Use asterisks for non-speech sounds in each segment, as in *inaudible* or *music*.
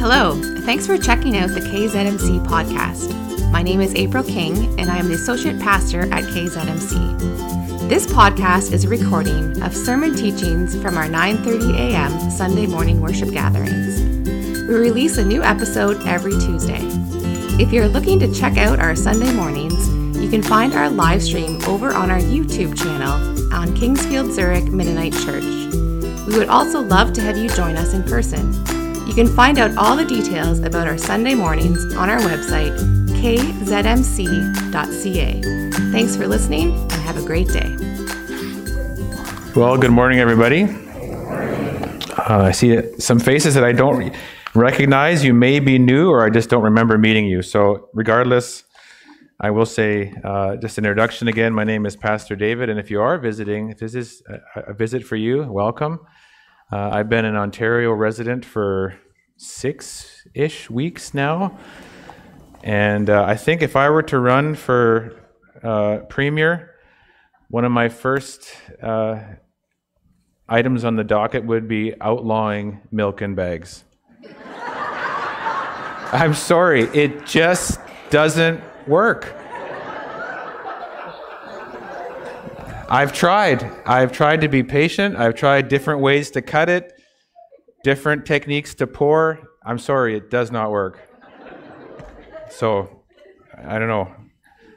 Hello, thanks for checking out the KZMC podcast. My name is April King, and I am the Associate Pastor at KZMC. This podcast is a recording of sermon teachings from our 9:30 a.m. Sunday morning worship gatherings. We release a new episode every Tuesday. If you're looking to check out our Sunday mornings, you can find our live stream over on our YouTube channel on Kingsfield Zurich Mennonite Church. We would also love to have you join us in person. You can find out all the details about our Sunday mornings on our website, kzmc.ca. Thanks for listening and have a great day. Well, good morning, everybody. Uh, I see some faces that I don't recognize. You may be new, or I just don't remember meeting you. So, regardless, I will say uh, just an introduction again. My name is Pastor David, and if you are visiting, if this is a, a visit for you, welcome. Uh, I've been an Ontario resident for six ish weeks now. And uh, I think if I were to run for uh, Premier, one of my first uh, items on the docket would be outlawing milk in bags. *laughs* I'm sorry, it just doesn't work. I've tried. I've tried to be patient. I've tried different ways to cut it, different techniques to pour. I'm sorry, it does not work. So, I don't know.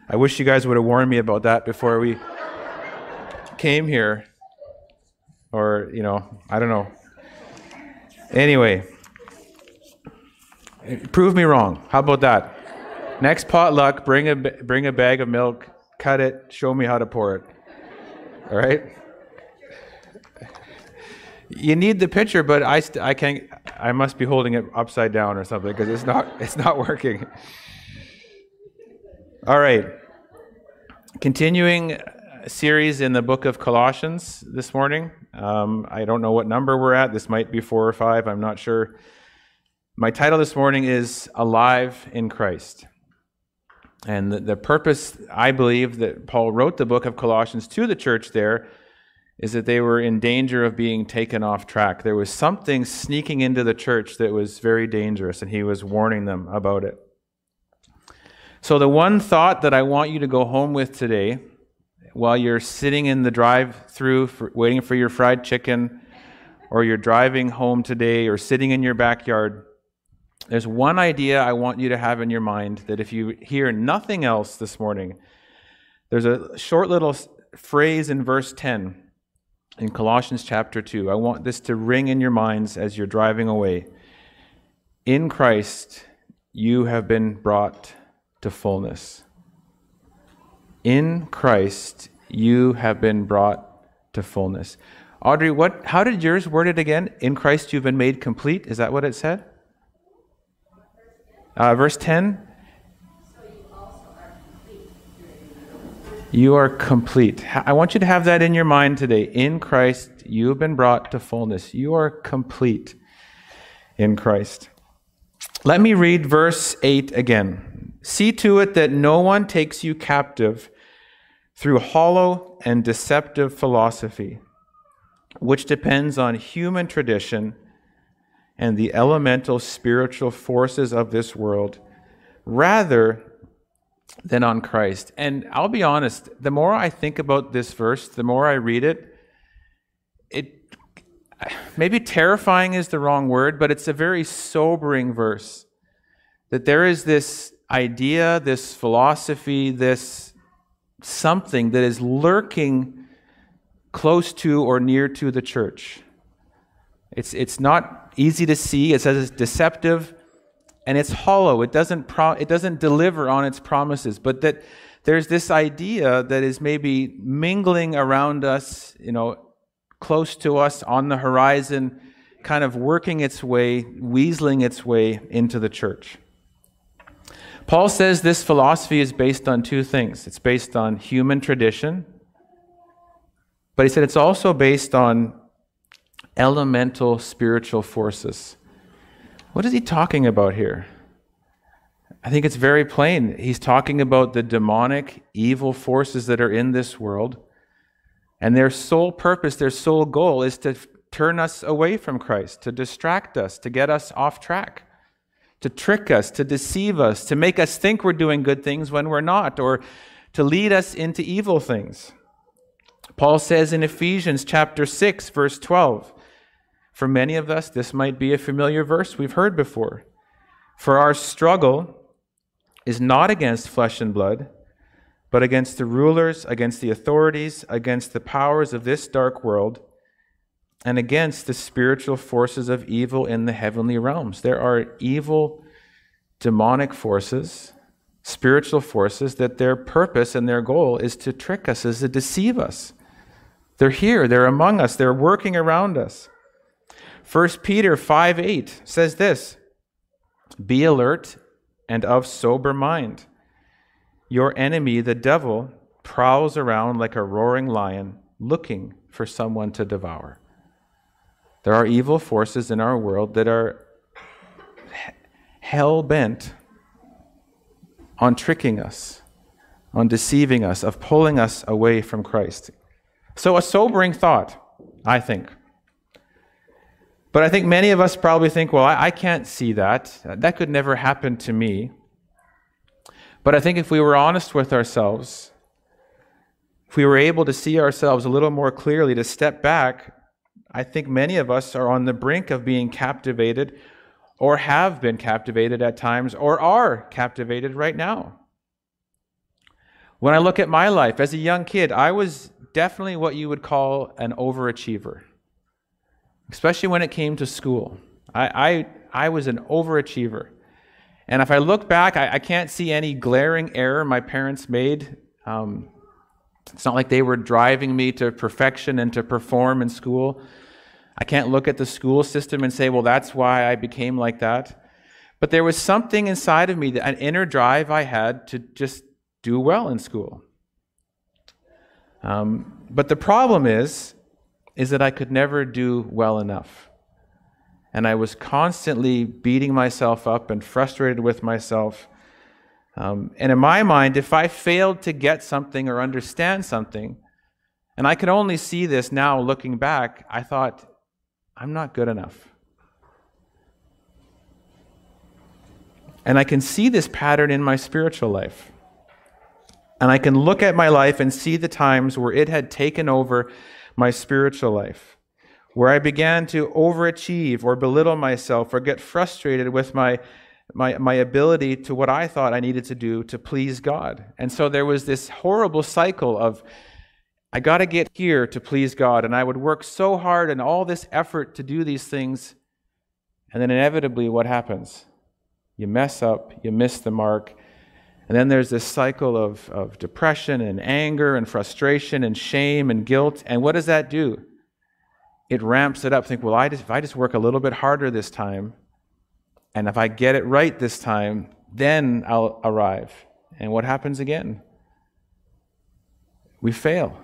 I wish you guys would have warned me about that before we came here. Or, you know, I don't know. Anyway, prove me wrong. How about that? Next potluck, bring a, bring a bag of milk, cut it, show me how to pour it. All right? You need the picture, but I, st- I can't. I must be holding it upside down or something because it's not. It's not working. All right. Continuing series in the book of Colossians this morning. Um, I don't know what number we're at. This might be four or five. I'm not sure. My title this morning is Alive in Christ. And the, the, purpose, I believe, that Paul wrote the book of Colossians to the church there is that they were in danger of being taken off track. There was something sneaking into the church that was very dangerous, and he was warning them about it. So, the one thought that I want you to go home with today, while you're sitting in the drive through waiting for your fried chicken, or you're driving home today, or sitting in your backyard, there's one idea I want you to have in your mind that if you hear nothing else this morning, there's a short little phrase in verse 10 in Colossians chapter 2. I want this to ring in your minds as you're driving away. In Christ, you have been brought to fullness. In Christ, you have been brought to fullness. Audrey, what, how did yours word it again? In Christ, you've been made complete. Is that what it said? Uh, verse 10 You are complete. I want you to have that in your mind today. In Christ, you have been brought to fullness. You are complete in Christ. Let me read verse 8 again. See to it that no one takes you captive through hollow and deceptive philosophy, which depends on human tradition and the elemental spiritual forces of this world rather than on Christ. And I'll be honest, the more I think about this verse, the more I read it, it maybe terrifying is the wrong word, but it's a very sobering verse. That there is this idea, this philosophy, this something that is lurking close to or near to the church. It's, it's not easy to see. It says it's deceptive and it's hollow. It doesn't, pro- it doesn't deliver on its promises. But that there's this idea that is maybe mingling around us, you know, close to us on the horizon, kind of working its way, weaseling its way into the church. Paul says this philosophy is based on two things it's based on human tradition, but he said it's also based on elemental spiritual forces. What is he talking about here? I think it's very plain. He's talking about the demonic, evil forces that are in this world. And their sole purpose, their sole goal is to turn us away from Christ, to distract us, to get us off track. to trick us, to deceive us, to make us think we're doing good things when we're not, or to lead us into evil things. Paul says in Ephesians chapter 6 verse 12, for many of us this might be a familiar verse we've heard before. For our struggle is not against flesh and blood, but against the rulers, against the authorities, against the powers of this dark world, and against the spiritual forces of evil in the heavenly realms. There are evil, demonic forces, spiritual forces, that their purpose and their goal is to trick us, is to deceive us. They're here, they're among us, they're working around us. 1 Peter 5 8 says this Be alert and of sober mind. Your enemy, the devil, prowls around like a roaring lion, looking for someone to devour. There are evil forces in our world that are hell bent on tricking us, on deceiving us, of pulling us away from Christ. So, a sobering thought, I think. But I think many of us probably think, well, I, I, can't see that. That could never happen to me. But I think if we were honest with ourselves, if we were able to see ourselves a little more clearly, to step back I think many of us are on the brink of being captivated or have been captivated at times or are captivated right now. When I look at my life as a young kid, I was definitely what you would call an overachiever, especially when it came to school. I, I, I was an overachiever. And if I look back, I, I, can't see any glaring error my parents made. Um, it's not like they were driving me to perfection and to perform in school. I can't look at the school system and say, well, that's why I became like that. But there was something inside of me, that, an inner drive I had to just do well in school. Um, but the problem is, is that I could never do well enough. And I was constantly beating myself up and frustrated with myself. Um, and in my mind, if I failed to get something or understand something, and I can only see this now looking back, I thought, I'm not good enough. And I can see this pattern in my spiritual life. And I can look at my life and see the times where it had taken over my spiritual life, where I began to overachieve or belittle myself or get frustrated with my, my, my ability to what I thought I needed to do to please God. And so there was this horrible cycle of I got to get here to please God. And I would work so hard and all this effort to do these things. And then inevitably, what happens? You mess up, you miss the mark. And then there's this cycle of, of depression and anger and frustration and shame and guilt. And what does that do? It ramps it up. Think, well, I just, if I just work a little bit harder this time, and if I get it right this time, then I'll arrive. And what happens again? We fail.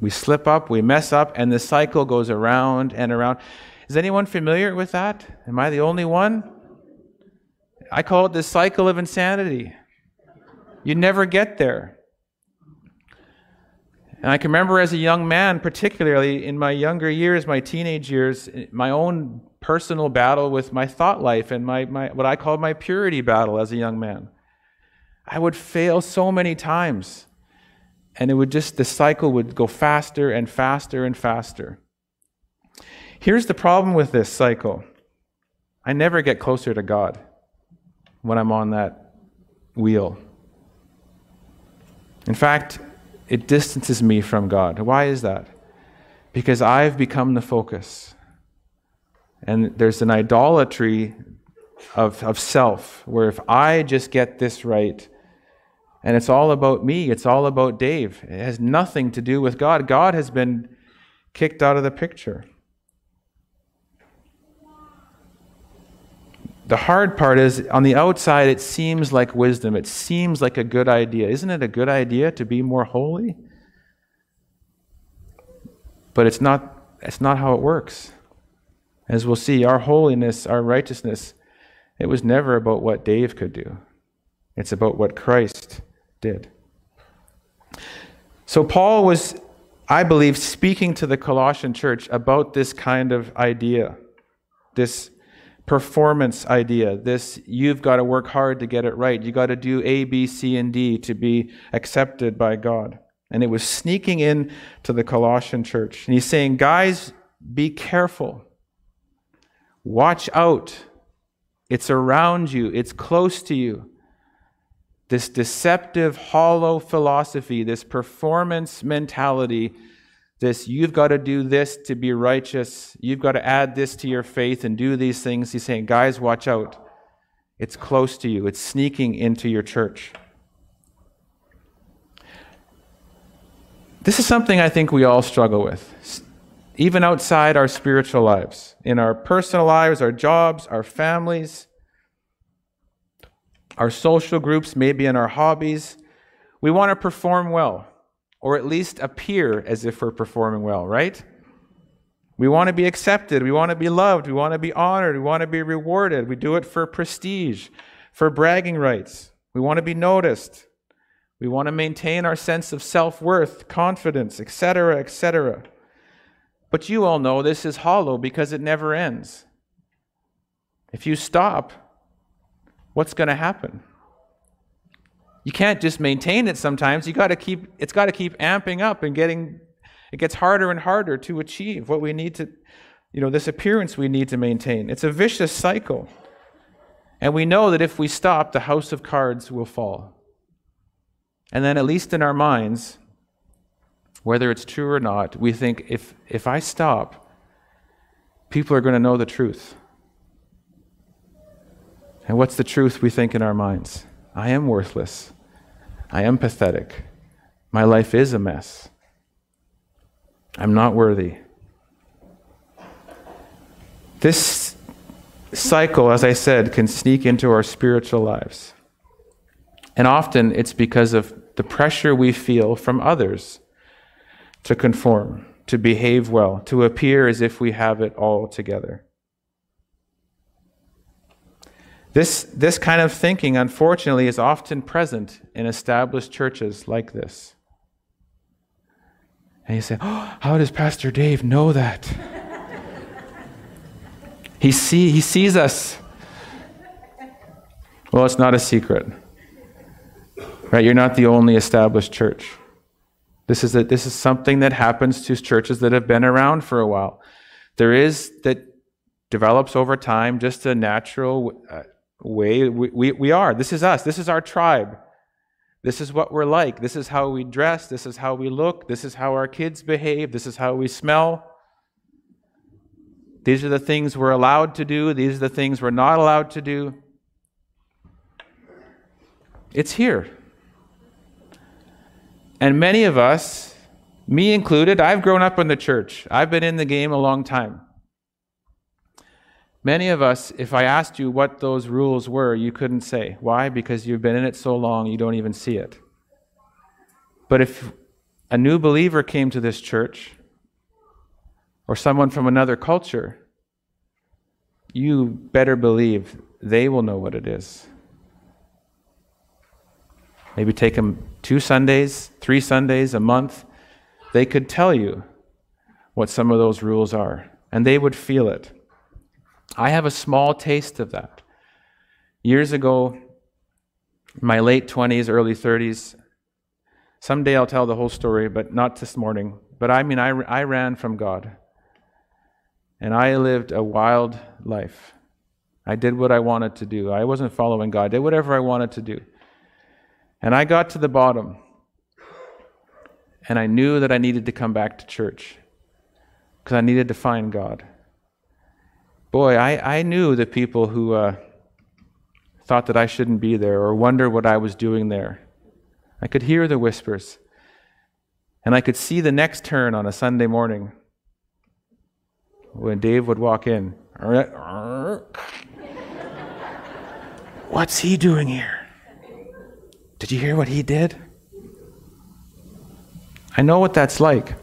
We slip up, we mess up, and the cycle goes around and around. Is anyone familiar with that? Am I the only one? I call it the cycle of insanity. You never get there. And I can remember as a young man, particularly in my younger years, my teenage years, my own personal battle with my thought life and my, my what I called my purity battle as a young man. I would fail so many times and it would just, the cycle would go faster and faster and faster. Here's the problem with this cycle I never get closer to God when I'm on that wheel. In fact, it distances me from God. Why is that? Because I've become the focus. And there's an idolatry of, of self, where if I just get this right, and it's all about me. It's all about Dave. It has nothing to do with God. God has been kicked out of the picture. The hard part is on the outside, it seems like wisdom. It seems like a good idea. Isn't it a good idea to be more holy? But it's not, it's not how it works. As we'll see, our holiness, our righteousness, it was never about what Dave could do. It's about what Christ did. So Paul was, I believe, speaking to the Colossian church about this kind of idea, this performance idea, this you've got to work hard to get it right. You got to do A, B, C, and D to be accepted by God. And it was sneaking in to the Colossian church. And he's saying, guys, be careful. Watch out. It's around you, it's close to you. This deceptive, hollow philosophy, this performance mentality this, you've got to do this to be righteous. You've got to add this to your faith and do these things. He's saying, guys, watch out. It's close to you, it's sneaking into your church. This is something I think we all struggle with, even outside our spiritual lives, in our personal lives, our jobs, our families, our social groups, maybe in our hobbies. We want to perform well or at least appear as if we're performing well, right? We want to be accepted. We want to be loved. We want to be honored. We want to be rewarded. We do it for prestige, for bragging rights. We want to be noticed. We want to maintain our sense of self worth, confidence, etc., etc. But you all know this is hollow because it never ends. If you stop, what's going to happen? You can't just maintain it sometimes. You got to keep it's got to keep amping up and getting it gets harder and harder to achieve what we need to you know this appearance we need to maintain. It's a vicious cycle. And we know that if we stop, the house of cards will fall. And then at least in our minds, whether it's true or not, we think if if I stop, people are going to know the truth. And what's the truth we think in our minds? I am worthless. I am pathetic. My life is a mess. I'm not worthy. This cycle, as I said, can sneak into our spiritual lives. And often it's because of the pressure we feel from others to conform, to behave well, to appear as if we have it all together. This, this kind of thinking, unfortunately, is often present in established churches like this. And you say, oh, How does Pastor Dave know that? *laughs* he, see, he sees us. Well, it's not a secret. Right? You're not the only established church. This is, a, this is something that happens to churches that have been around for a while. There is, that develops over time, just a natural. Uh, way we, we, we are. This is us. This is our tribe. This is what we're like. This is how we dress. This is how we look. This is how our kids behave. This is how we smell. These are the things we're allowed to do. These are the things we're not allowed to do. It's here. And many of us, me included, I've grown up in the church. I've been in the game a long time. Many of us, if I asked you what those rules were, you couldn't say. Why? Because you've been in it so long, you don't even see it. But if a new believer came to this church, or someone from another culture, you better believe they will know what it is. Maybe take them two Sundays, three Sundays, a month. They could tell you what some of those rules are, and they would feel it. I have a small taste of that. Years ago, my late 20s, early 30s, someday I'll tell the whole story, but not this morning. But I mean, I, I ran from God. And I lived a wild life. I did what I wanted to do. I wasn't following God. I did whatever I wanted to do. And I got to the bottom. And I knew that I needed to come back to church because I needed to find God boy, I, I knew the people who uh, thought that I shouldn't be there or wonder what I was doing there. I could hear the whispers. And I could see the next turn on a Sunday morning when Dave would walk in. *laughs* What's he doing here? Did you hear what he did? I know what that's like.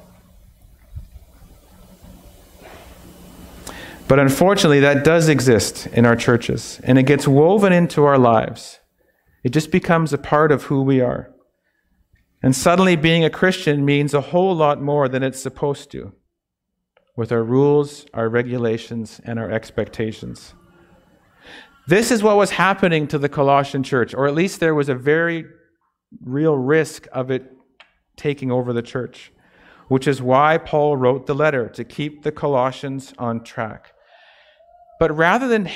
But unfortunately, that does exist in our churches, and it gets woven into our lives. It just becomes a part of who we are. And suddenly, being a Christian means a whole lot more than it's supposed to, with our rules, our regulations, and our expectations. This is what was happening to the Colossian church, or at least there was a very real risk of it taking over the church, which is why Paul wrote the letter to keep the Colossians on track. But rather than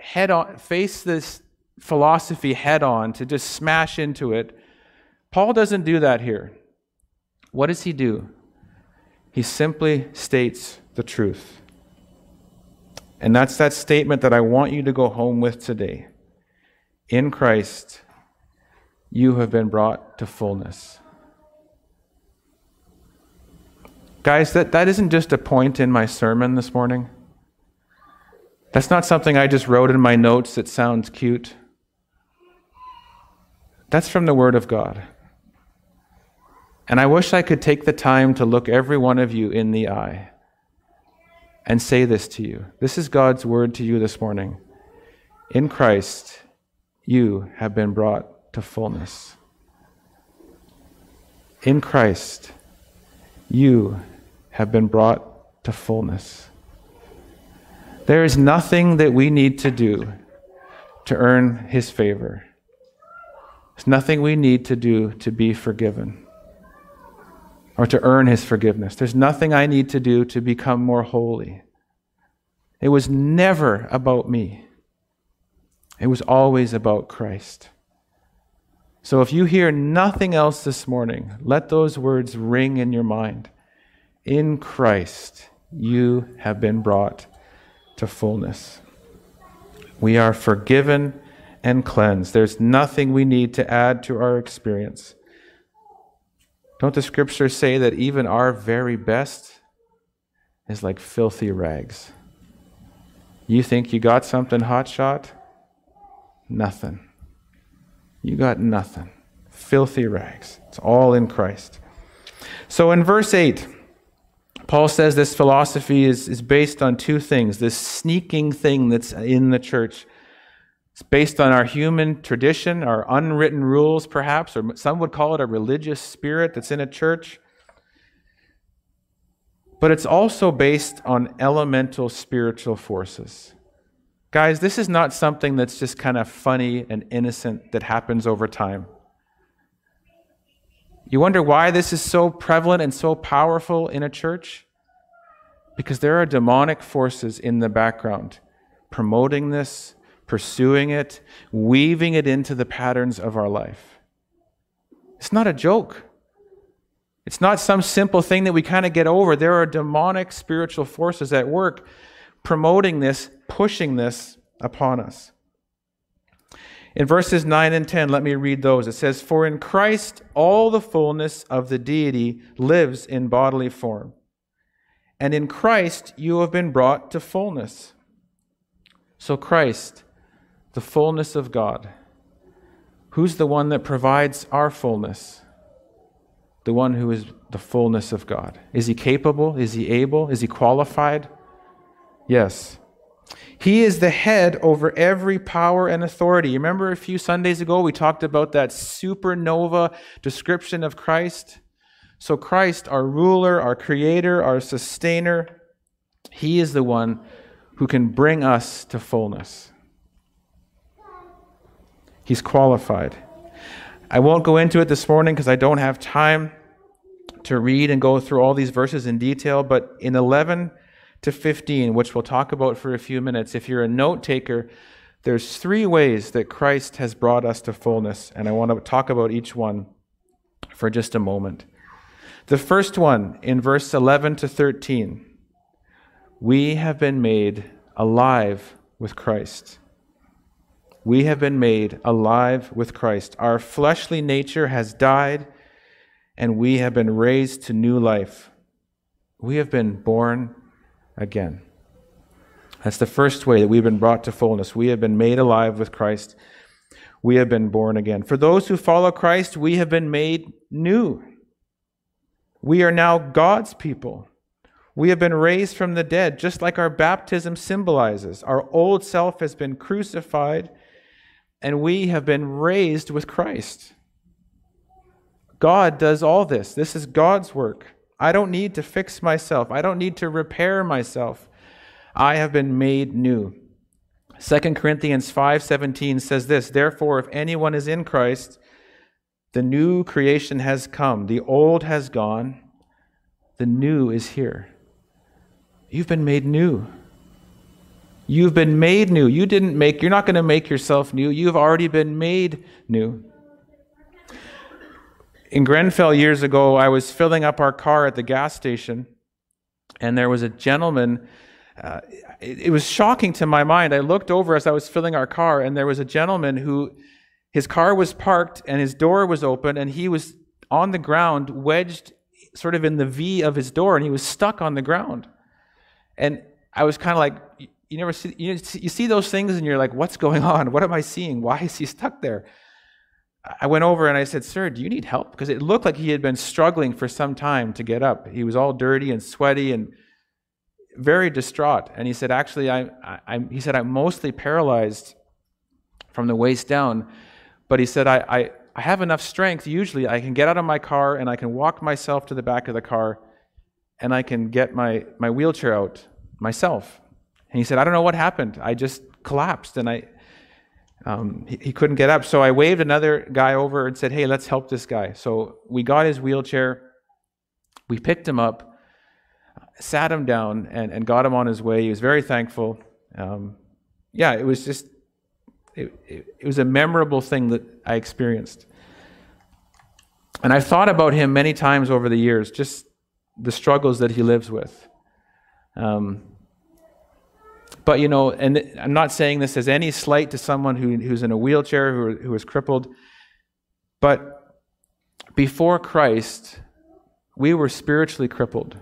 head on face this philosophy head on to just smash into it, Paul doesn't do that here. What does he do? He simply states the truth. And that's that statement that I want you to go home with today. In Christ, you have been brought to fullness. Guys, that, that isn't just a point in my sermon this morning. That's not something I just wrote in my notes that sounds cute. That's from the Word of God. And I wish I could take the time to look every one of you in the eye and say this to you. This is God's Word to you this morning. In Christ, you have been brought to fullness. In Christ, you have been brought to fullness. There is nothing that we need to do to earn His favor. There's nothing we need to do to be forgiven or to earn His forgiveness. There's nothing I need to do to become more holy. It was never about me, it was always about Christ. So if you hear nothing else this morning, let those words ring in your mind. In Christ, you have been brought to fullness. We are forgiven and cleansed. There's nothing we need to add to our experience. Don't the scriptures say that even our very best is like filthy rags? You think you got something hot shot? Nothing. You got nothing. Filthy rags. It's all in Christ. So in verse 8, Paul says this philosophy is, is based on two things this sneaking thing that's in the church. It's based on our human tradition, our unwritten rules, perhaps, or some would call it a religious spirit that's in a church. But it's also based on elemental spiritual forces. Guys, this is not something that's just kind of funny and innocent that happens over time. You wonder why this is so prevalent and so powerful in a church? Because there are demonic forces in the background promoting this, pursuing it, weaving it into the patterns of our life. It's not a joke. It's not some simple thing that we kind of get over. There are demonic spiritual forces at work promoting this, pushing this upon us. In verses 9 and 10, let me read those. It says, For in Christ all the fullness of the deity lives in bodily form. And in Christ you have been brought to fullness. So, Christ, the fullness of God, who's the one that provides our fullness? The one who is the fullness of God. Is he capable? Is he able? Is he qualified? Yes. He is the head over every power and authority. Remember a few Sundays ago we talked about that supernova description of Christ? So, Christ, our ruler, our creator, our sustainer, he is the one who can bring us to fullness. He's qualified. I won't go into it this morning because I don't have time to read and go through all these verses in detail, but in 11 to 15, which we'll talk about for a few minutes. If you're a note taker, there's three ways that Christ has brought us to fullness, and I want to talk about each one for just a moment. The first one in verse 11 to 13 we have been made alive with Christ. We have been made alive with Christ. Our fleshly nature has died, and we have been raised to new life. We have been born again. That's the first way that we've been brought to fullness. We have been made alive with Christ. We have been born again. For those who follow Christ, we have been made new. We are now God's people. We have been raised from the dead, just like our baptism symbolizes. Our old self has been crucified, and we have been raised with Christ. God does all this. This is God's work. I don't need to fix myself. I don't need to repair myself. I have been made new. 2 Corinthians 5:17 says this, "Therefore if anyone is in Christ, the new creation has come. The old has gone, the new is here." You've been made new. You've been made new. You didn't make, you're not going to make yourself new. You've already been made new. In Grenfell years ago, I was filling up our car at the gas station, and there was a gentleman. Uh, it, it was shocking to my mind. I looked over as I was filling our car, and there was a gentleman who his car was parked and his door was open, and he was on the ground, wedged sort of in the V of his door, and he was stuck on the ground. And I was kind of like, you never see you, you see those things and you're like what's going on what am i seeing why is he stuck there i went over and i said sir do you need help? Because it looked like he had been struggling for some time to get up. He was all dirty and sweaty and very distraught. And he said actually i, I he said i'm mostly paralyzed from the waist down but he said I, I i have enough strength. Usually i can get out of my car and i can walk myself to the back of the car and i can get my my wheelchair out myself. And he said, I don't know what happened. I just collapsed and I, um, he, he, couldn't get up. So I waved another guy over and said, Hey, let's help this guy. So we got his wheelchair, we picked him up, sat him down, and, and got him on his way. He was very thankful. Um, yeah, it was just, it, it, it was a memorable thing that I experienced. And I've thought about him many times over the years, just the struggles that he lives with. Um, but, you know, and I'm not saying this as any slight to someone who, who's in a wheelchair, who, who is crippled, but before Christ, we were spiritually crippled.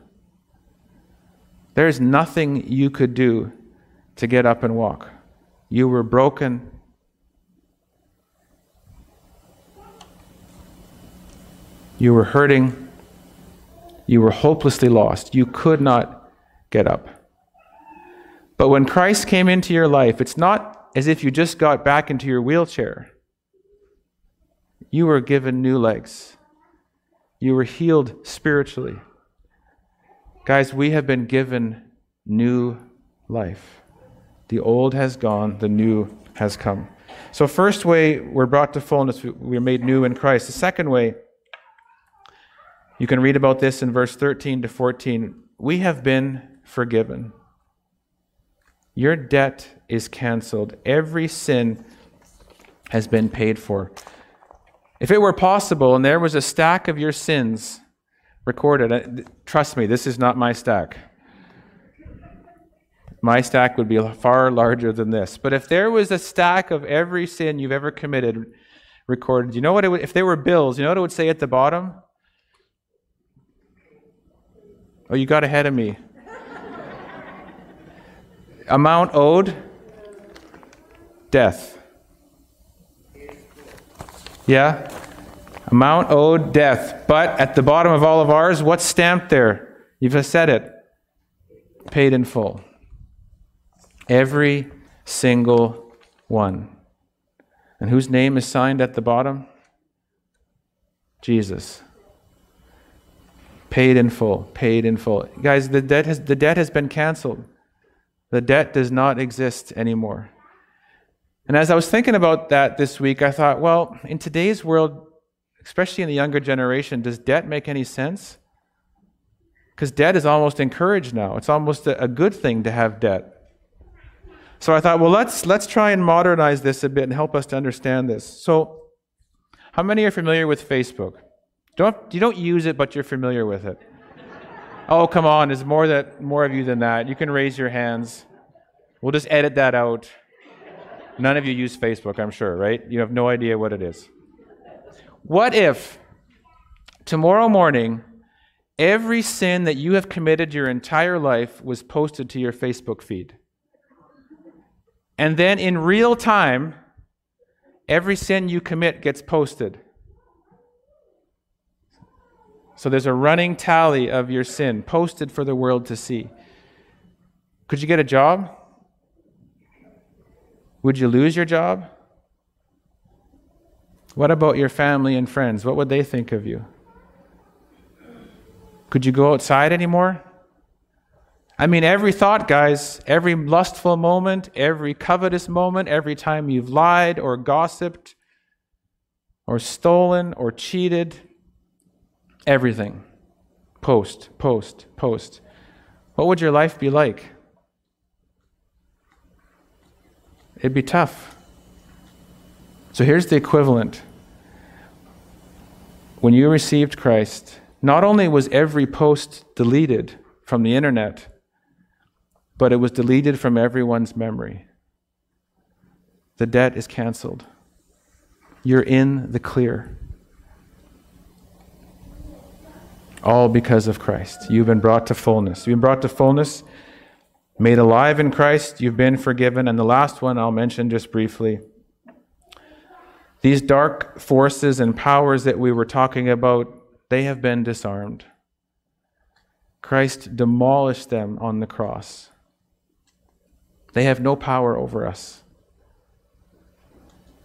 There's nothing you could do to get up and walk. You were broken. You were hurting. You were hopelessly lost. You could not get up. But when Christ came into your life, it's not as if you just got back into your wheelchair. You were given new legs. You were healed spiritually. Guys, we have been given new life. The old has gone, the new has come. So, first way we're brought to fullness, we're made new in Christ. The second way, you can read about this in verse 13 to 14. We have been forgiven. Your debt is canceled. Every sin has been paid for. If it were possible and there was a stack of your sins recorded, uh, trust me, this is not my stack. My stack would be far larger than this. But if there was a stack of every sin you've ever committed recorded, you know what it would, if there were bills, you know what it would say at the bottom? Oh, you got ahead of me amount owed? Death. Yeah? Amount owed, death. But at the bottom of all of ours, what's stamped there? You've just said it. Paid in full. Every single one. And whose name is signed at the bottom? Jesus. Paid in full. Paid in full. Guys, the debt has, the debt has been canceled. The debt does not exist anymore. And as I was thinking about that this week, I thought, well, in today's world, especially in the younger generation, does debt make any sense? Because debt is almost encouraged now. It's almost a, good thing to have debt. So I thought, well, let's let's try and modernize this a bit and help us to understand this. So, how many are familiar with Facebook? Don't you don't use it, but you're familiar with it? Oh, come on. There's more, that, more of you than that. You can raise your hands. We'll just edit that out. None of you use Facebook, I'm sure, right? You have no idea what it is. What if tomorrow morning every sin that you have committed your entire life was posted to your Facebook feed? And then in real time, every sin you commit gets posted. So there's a running tally of your sin posted for the world to see. Could you get a job? Would you lose your job? What about your family and friends? What would they think of you? Could you go outside anymore? I mean, every thought, guys, every lustful moment, every covetous moment, every time you've lied or gossiped or stolen or cheated, everything. Post, post, post. What would your life be like? It'd be tough. So here's the equivalent. When you received Christ, not only was every post deleted from the internet, but it was deleted from everyone's memory. The debt is canceled. You're in the clear. All because of Christ. You've been brought to fullness. You've been brought to fullness, made alive in Christ. You've been forgiven. And the last one I'll mention just briefly. These dark forces and powers that we were talking about, they have been disarmed. Christ demolished them on the cross. They have no power over us.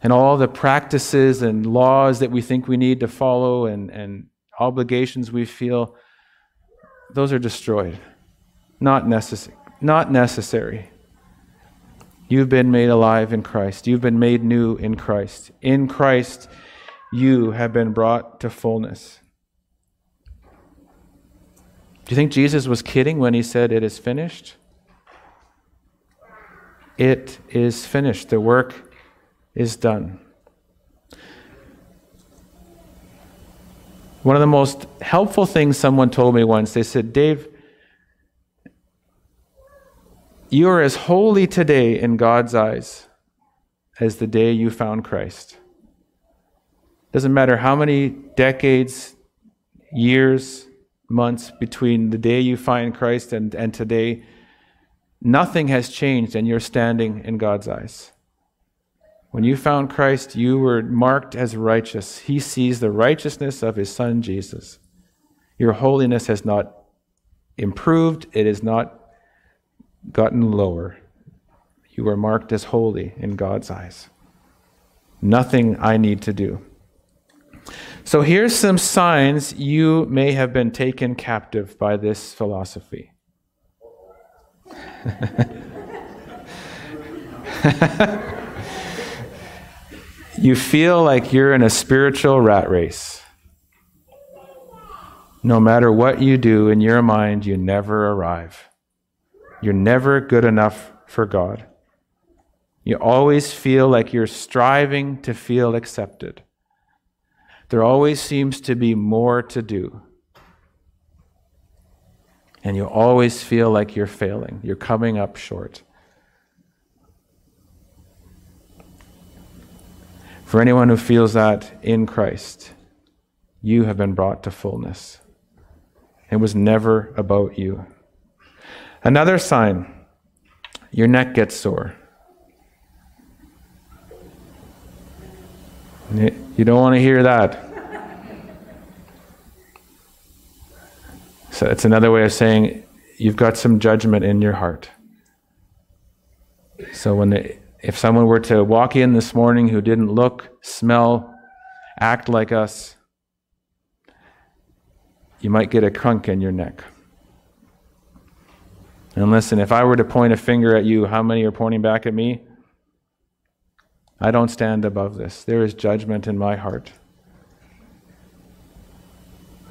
And all the practices and laws that we think we need to follow and, and obligations we feel, those are destroyed. Not, necess- not necessary. You've been made alive in Christ. You've been made new in Christ. In Christ, you have been brought to fullness. Do you think Jesus was kidding when he said, It is finished? It is finished. The work is done. One of the most helpful things someone told me once, they said, Dave, you are as holy today in God's eyes as the day you found Christ. Doesn't matter how many decades, years, months between the day you find Christ and, and today, Nothing has changed, and you're standing in God's eyes. When you found Christ, you were marked as righteous. He sees the righteousness of his Son, Jesus. Your holiness has not improved, it has not gotten lower. You are marked as holy in God's eyes. Nothing I need to do. So here's some signs you may have been taken captive by this philosophy. *laughs* you feel like you're in a spiritual rat race. No matter what you do in your mind, you never arrive. You're never good enough for God. You always feel like you're striving to feel accepted. There always seems to be more to do and you always feel like you're failing, you're coming up short. For anyone who feels that in Christ, you have been brought to fullness. It was never about you. Another sign your neck gets sore. You don't want to hear that. So it's another way of saying you've got some judgment in your heart. So when the, if someone were to walk in this morning who didn't look, smell, act like us, you might get a crunk in your neck. And listen, if I were to point a finger at you, how many are pointing back at me? I don't stand above this. There is judgment in my heart.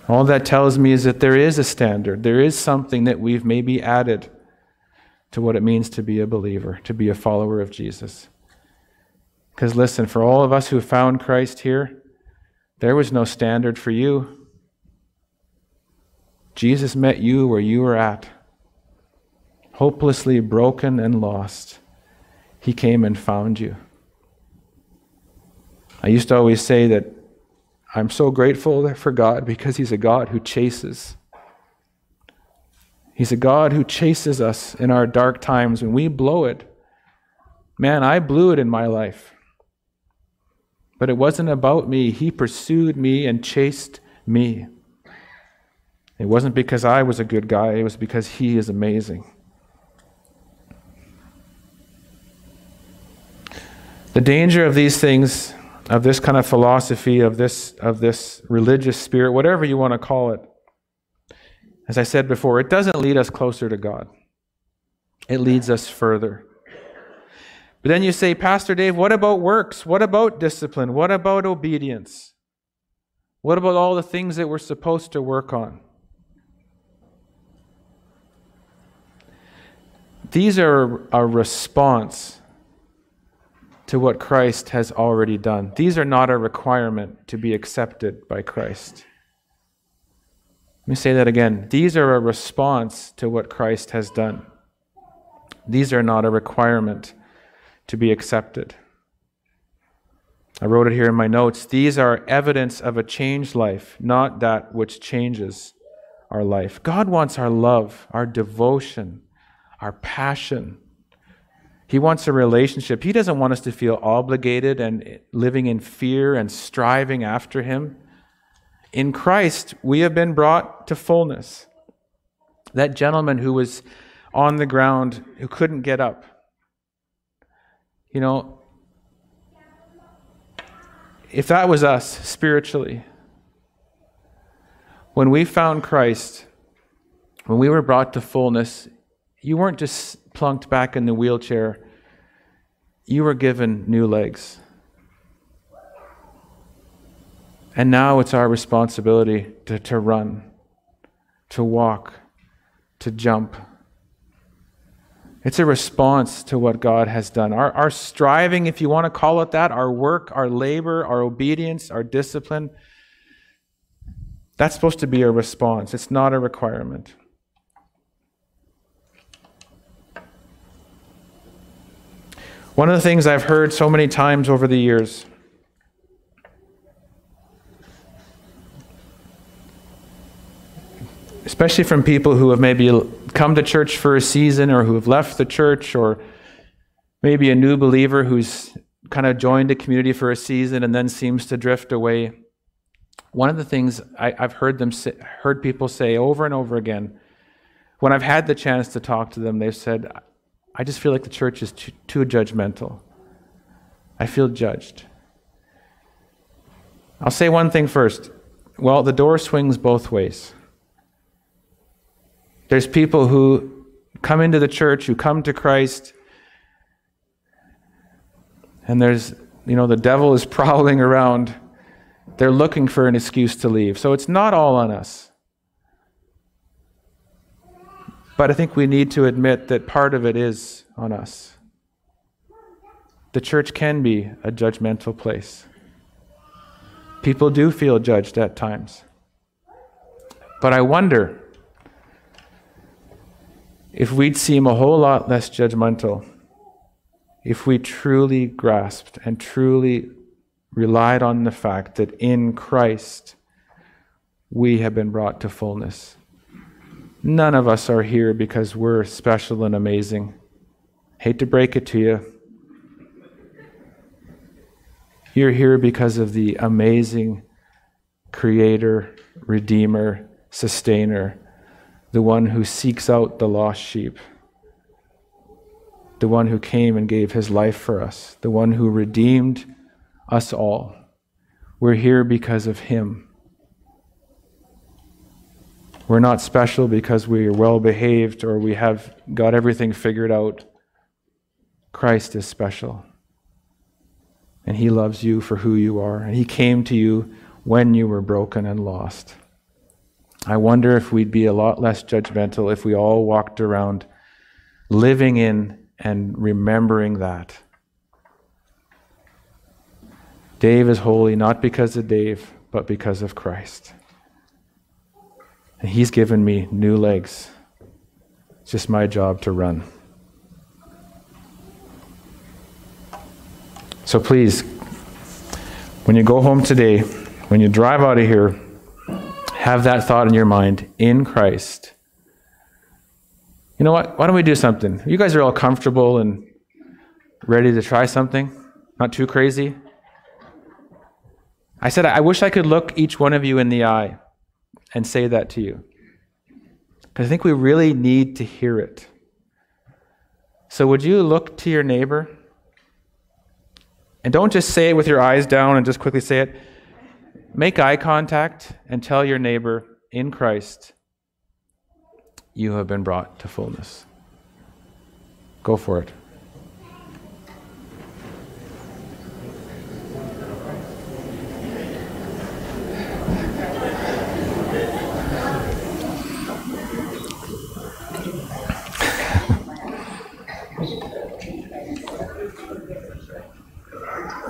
All that tells me is that there is a standard. There is something that we've maybe added to what it means to be a believer, to be a follower of Jesus. Because listen, for all of us who found Christ here, there was no standard for you. Jesus met you where you were at, hopelessly broken and lost. He came and found you. I used to always say that I'm so grateful for God because He's a God who chases. He's a God who chases us in our dark times when we blow it. Man, I blew it in my life. But it wasn't about me. He pursued me and chased me. It wasn't because I was a good guy, it was because He is amazing. The danger of these things of this kind of philosophy, of this, of this religious spirit, whatever you want to call it, as I said before, it doesn't lead us closer to God. it leads us further. But then you say, Pastor Dave, what about works? What about discipline? What about obedience? What about all the things that we're supposed to work on? These are a response to what Christ has already done. These are not a requirement to be accepted by Christ. Let me say that again. These are a response to what Christ has done. These are not a requirement to be accepted. I wrote it here in my notes. These are evidence of a changed life, not that which changes our life. God wants our love, our devotion, our passion. He wants a relationship. He doesn't want us to feel obligated and living in fear and striving after Him. In Christ, we have been brought to fullness. That gentleman who was on the ground, who couldn't get up, you know, if that was us spiritually, when we found Christ, when we were brought to fullness, you weren't just plunked back in the wheelchair, you were given new legs. And now it's our responsibility to, to run, to walk, to jump it's a response to what God has done. Our, our striving, if you want to call it that, our work, our labor, our obedience, our discipline, that's supposed to be a response. It's not a requirement. One of the things I've heard so many times over the years especially from people who have maybe come to church for a season or who have left the church, or maybe a new believer who's kind of joined a community for a season and then seems to drift away. One of the things I, have heard them say, heard people say over and over again, when I've had the chance to talk to them, they've said, "I just feel like the church is too, too judgmental. I feel judged." I'll say one thing first. Well, the door swings both ways. There's people who come into the church, who come to Christ, and there's, you know, the devil is *laughs* prowling around. They're looking for an excuse to leave. So it's not all on us. But I think we need to admit that part of it is on us. The church can be a judgmental place. People do feel judged at times. But I wonder if we'd seem a whole lot less judgmental, if we truly grasped and truly relied on the fact that in Christ we have been brought to fullness. None of us are here because we're special and amazing. Hate to break it to you. You're here because of the amazing Creator, Redeemer, Sustainer the one who seeks out the lost sheep, the one who came and gave his life for us, the one who redeemed us all. We're here because of him. We're not special because we are well behaved or we have got everything figured out. Christ is special. And he loves you for who you are. And he came to you when you were broken and lost. I wonder if we'd be a lot less judgmental if we all walked around living in and remembering that. Dave is holy not because of Dave, but because of Christ. And he's given me new legs. It's just my job to run. So please, when you go home today, when you drive out of here, have that thought in your mind in Christ. You know what? Why don't we do something? You guys are all comfortable and ready to try something? Not too crazy? I said, I wish I could look each one of you in the eye and say that to you. Because I think we really need to hear it. So, would you look to your neighbor? And don't just say it with your eyes down and just quickly say it. Make eye contact and tell your neighbor, in Christ, you have been brought to fullness. Go for it.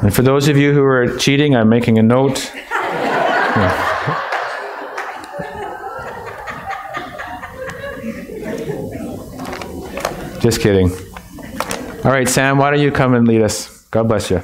And for those of you who are cheating, I'm making a note. Just kidding. All right, Sam, why don't you come and lead us? God bless you.